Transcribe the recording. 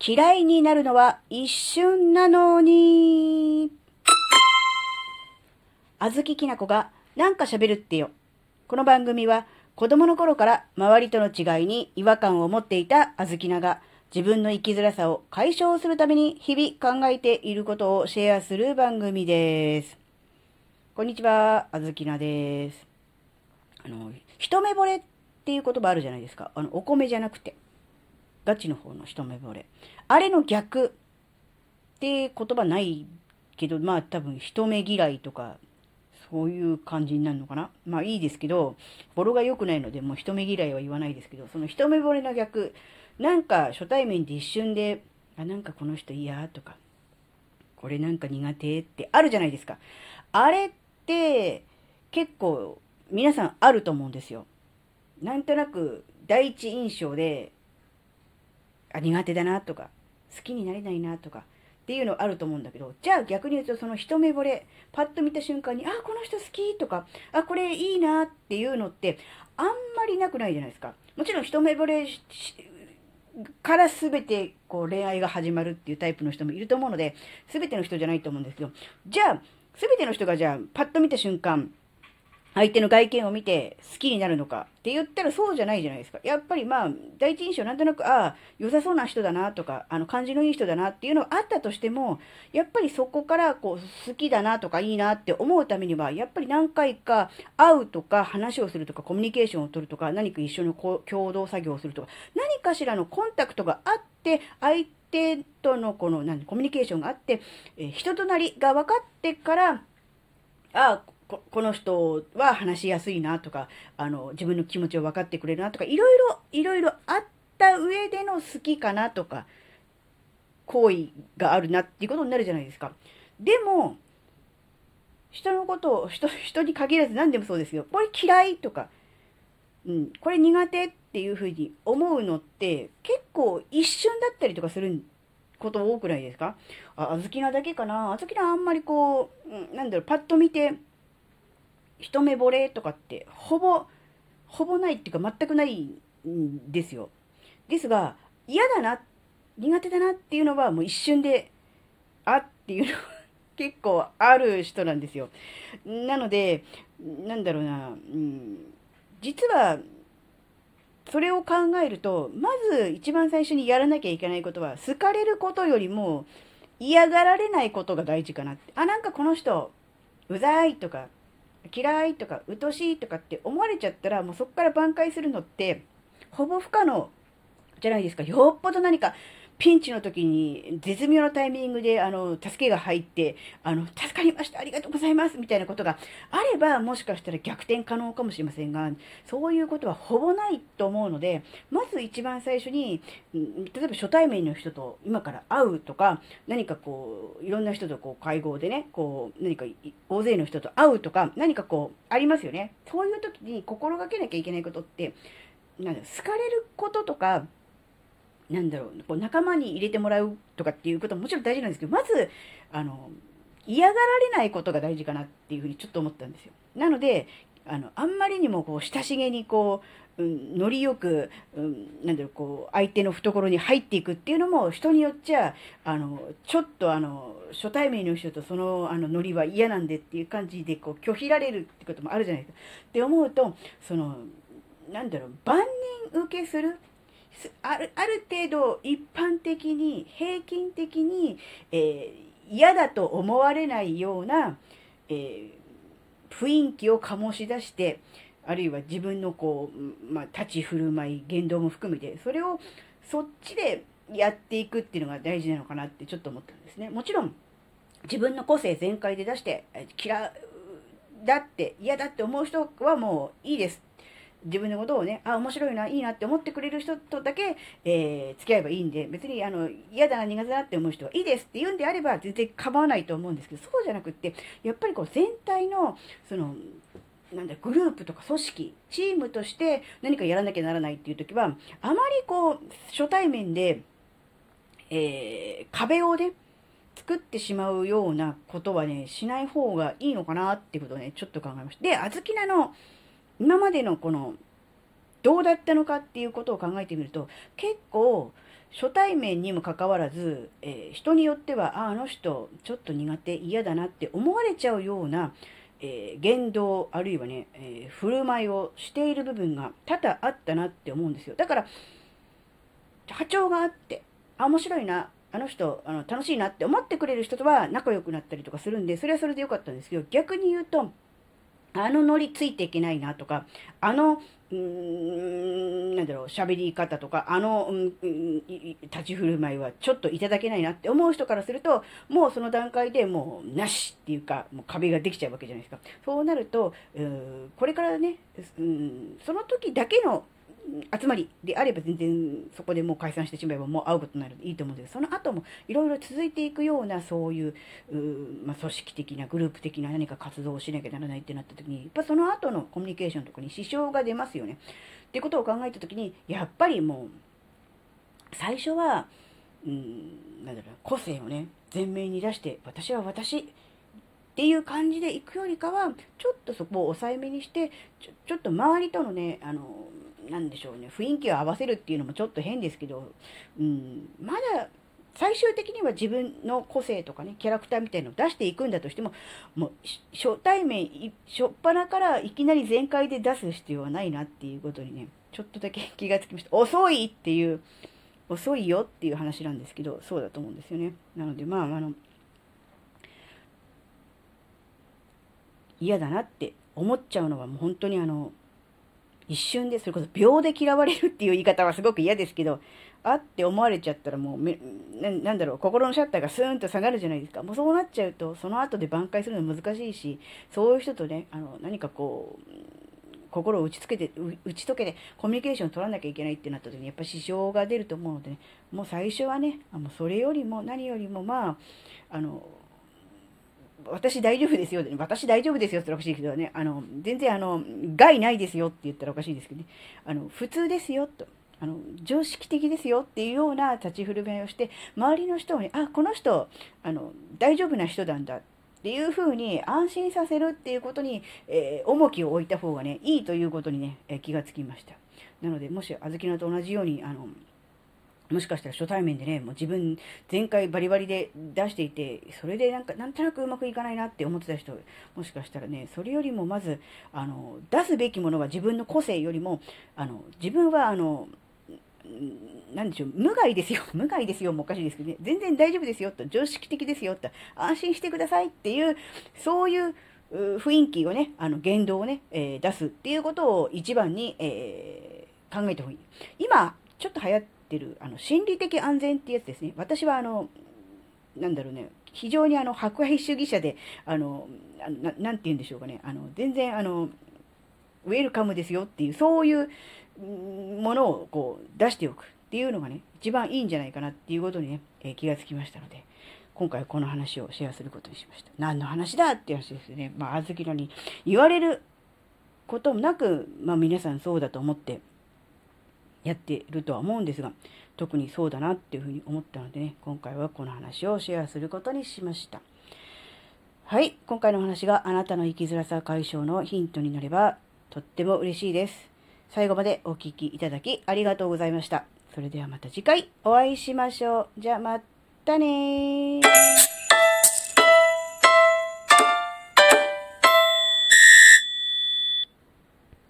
嫌いになるのは一瞬なのに。あずききなこがなんか喋るってよ。この番組は子供の頃から周りとの違いに違和感を持っていたあずきなが自分の生きづらさを解消するために日々考えていることをシェアする番組です。こんにちは、あずきなです。あの、一目惚れっていう言葉あるじゃないですか。あの、お米じゃなくて。ガチの方の一目惚れ。あれの逆って言葉ないけど、まあ多分一目嫌いとか、そういう感じになるのかな。まあいいですけど、ボロが良くないので、もう一目嫌いは言わないですけど、その一目惚れの逆、なんか初対面で一瞬で、あ、なんかこの人嫌とか、これなんか苦手ってあるじゃないですか。あれって結構皆さんあると思うんですよ。なんとなく第一印象であ、苦手だなとか、好きになれないなとか、っていうのあると思うんだけど、じゃあ逆に言うとその一目惚れ、パッと見た瞬間に、あ、この人好きとか、あ、これいいなっていうのって、あんまりなくないじゃないですか。もちろん一目惚れから全てこう恋愛が始まるっていうタイプの人もいると思うので、全ての人じゃないと思うんですけど、じゃあ、全ての人がじゃあ、パッと見た瞬間、相手の外見を見て好きになるのかって言ったらそうじゃないじゃないですか。やっぱりまあ、第一印象なんとなく、ああ、良さそうな人だなとか、あの、感じのいい人だなっていうのがあったとしても、やっぱりそこからこう、好きだなとかいいなって思うためには、やっぱり何回か会うとか、話をするとか、コミュニケーションを取るとか、何か一緒に共同作業をするとか、何かしらのコンタクトがあって、相手とのこの、何、コミュニケーションがあって、え人となりが分かってから、ああ、ここの人は話しやすいなとか、あの、自分の気持ちを分かってくれるなとか、いろいろ、いろいろあった上での好きかなとか、行為があるなっていうことになるじゃないですか。でも、人のことを、人、人に限らず何でもそうですよ。これ嫌いとか、うん、これ苦手っていうふうに思うのって、結構一瞬だったりとかすること多くないですか？あ、あずきなだけかなあずきなあんまりこう、うん、なんだろう、パッと見て、一目惚れとかってほぼ、ほぼないっていうか全くないんですよ。ですが、嫌だな、苦手だなっていうのはもう一瞬で、あっていうのは 結構ある人なんですよ。なので、なんだろうな、うん、実は、それを考えると、まず一番最初にやらなきゃいけないことは、好かれることよりも嫌がられないことが大事かなって。あ、なんかこの人、うざいとか、嫌いとか鬱陶しいとかって思われちゃったらもうそこから挽回するのってほぼ不可能じゃないですか。よっぽど何かピンチの時に絶妙なタイミングであの助けが入ってあの助かりましたありがとうございますみたいなことがあればもしかしたら逆転可能かもしれませんがそういうことはほぼないと思うのでまず一番最初に例えば初対面の人と今から会うとか何かこういろんな人とこう会合でねこう何か大勢の人と会うとか何かこうありますよね。そういう時に心がけなきゃいけないことってなんだ好かれることとかなんだろう、こう仲間に入れてもらうとかっていうことももちろん大事なんですけど、まず、あの、嫌がられないことが大事かなっていうふうにちょっと思ったんですよ。なので、あの、あんまりにもこう、親しげにこう、うん、ノリよく、うん、なんだろう、こう、相手の懐に入っていくっていうのも、人によっちゃ、あの、ちょっとあの、初対面の人とその、あの、ノリは嫌なんでっていう感じで、こう、拒否られるってこともあるじゃないですか。って思うと、その、なんだろう、万人受けするあるある程度一般的に平均的に、えー、嫌だと思われないような、えー、雰囲気を醸し出してあるいは自分のこう、まあ、立ち振る舞い言動も含めてそれをそっちでやっていくっていうのが大事なのかなってちょっと思ったんですね。もちろん自分の個性全開で出して嫌だって嫌だって思う人はもういいです自分のことをね、あ、面白いな、いいなって思ってくれる人とだけ、えー、付き合えばいいんで、別に、あの、嫌だな、苦手だなって思う人はいいですって言うんであれば、全然構わないと思うんですけど、そうじゃなくって、やっぱりこう、全体の、その、なんだ、グループとか組織、チームとして何かやらなきゃならないっていう時は、あまりこう、初対面で、えー、壁をね、作ってしまうようなことはね、しない方がいいのかなっていうことをね、ちょっと考えました。で、あずきなの、今までのこの、どうだったのかっていうことを考えてみると、結構、初対面にもかかわらず、えー、人によっては、あ、あの人、ちょっと苦手、嫌だなって思われちゃうような、えー、言動、あるいはね、えー、振る舞いをしている部分が多々あったなって思うんですよ。だから、波長があって、あ、面白いな、あの人、あの、楽しいなって思ってくれる人とは仲良くなったりとかするんで、それはそれで良かったんですけど、逆に言うと、あのノリついていけないなとか、あの、うーん、なんだろう、喋り方とか、あの、うん、立ち振る舞いはちょっといただけないなって思う人からすると、もうその段階でもうなしっていうか、もう壁ができちゃうわけじゃないですか。そうなると、うこれからね、うん、その時だけの集まりであれば全然そこでもう解散してしまえばもう会うことになるのでいいと思うんですけど、その後もいろいろ続いていくようなそういう、まあ、組織的なグループ的な何か活動をしなきゃならないってなった時に、やっぱその後のコミュニケーションとかに支障が出ますよね。っていうことを考えた時に、やっぱりもう、最初は、うん、なんだろう、個性をね、前面に出して、私は私、っていう感じで行くよりかは、ちょっとそこを抑えめにして、ちょちょっと周りとのね、あの、なんでしょうね、雰囲気を合わせるっていうのもちょっと変ですけど、うん、まだ最終的には自分の個性とかね、キャラクターみたいのを出していくんだとしても、もう初対面、初っ端からいきなり全開で出す必要はないなっていうことにね、ちょっとだけ気がつきました。遅いっていう、遅いよっていう話なんですけど、そうだと思うんですよね。なので、まあ、あの、嫌だなって思っちゃうのはもう本当にあの、一瞬で、それこそ秒で嫌われるっていう言い方はすごく嫌ですけど、あって思われちゃったらもうめな、なんだろう、心のシャッターがスーンと下がるじゃないですか。もうそうなっちゃうと、その後で挽回するの難しいし、そういう人とね、あの、何かこう、心を打ちつけて、打ち解けて、コミュニケーションを取らなきゃいけないってなった時に、やっぱ支障が出ると思うので、ね、もう最初はね、あのそれよりも何よりも、まあ、あの、私大丈夫ですよ。私大丈夫ですよっておかしいけどね、あの、全然あの、害ないですよって言ったらおかしいですけどね、あの、普通ですよと。あの常識的ですよっていうような立ち振る舞いをして周りの人にあこの人あの大丈夫な人なんだっていうふうに安心させるっていうことに、えー、重きを置いた方がねいいということにね、えー、気がつきましたなのでもし小豆菜と同じようにあのもしかしたら初対面でね、もう自分前回バリバリで出していて、それでなんか、なんとなくうまくいかないなって思ってた人、もしかしたらね、それよりもまず、あの、出すべきものは自分の個性よりも、あの、自分はあの、なでしょう、無害ですよ。無害ですよ。もおかしいですけどね。全然大丈夫ですよ。と、常識的ですよ。と、安心してくださいっていう、そういう雰囲気をね、あの、言動をね、えー、出すっていうことを一番に、えー、考えた方がいい。今、ちょっと流行っててる、あの、心理的安全ってやつですね。私はあの、なんだろうね、非常にあの、迫害主義者で、あの、ななんて言うんでしょうかね、あの、全然あの、ウェルカムですよっていう、そういうものをこう出しておくっていうのがね、一番いいんじゃないかなっていうことにね、えー、気がつきましたので、今回この話をシェアすることにしました。何の話だって話ですね。まあ、あずきらに言われることもなく、まあ皆さんそうだと思ってやっているとは思うんですが、特にそうだなっていうふうに思ったのでね、今回はこの話をシェアすることにしました。はい、今回の話があなたの生きづらさ解消のヒントになればとっても嬉しいです。最後までお聴きいただきありがとうございました。それではまた次回お会いしましょう。じゃあまたね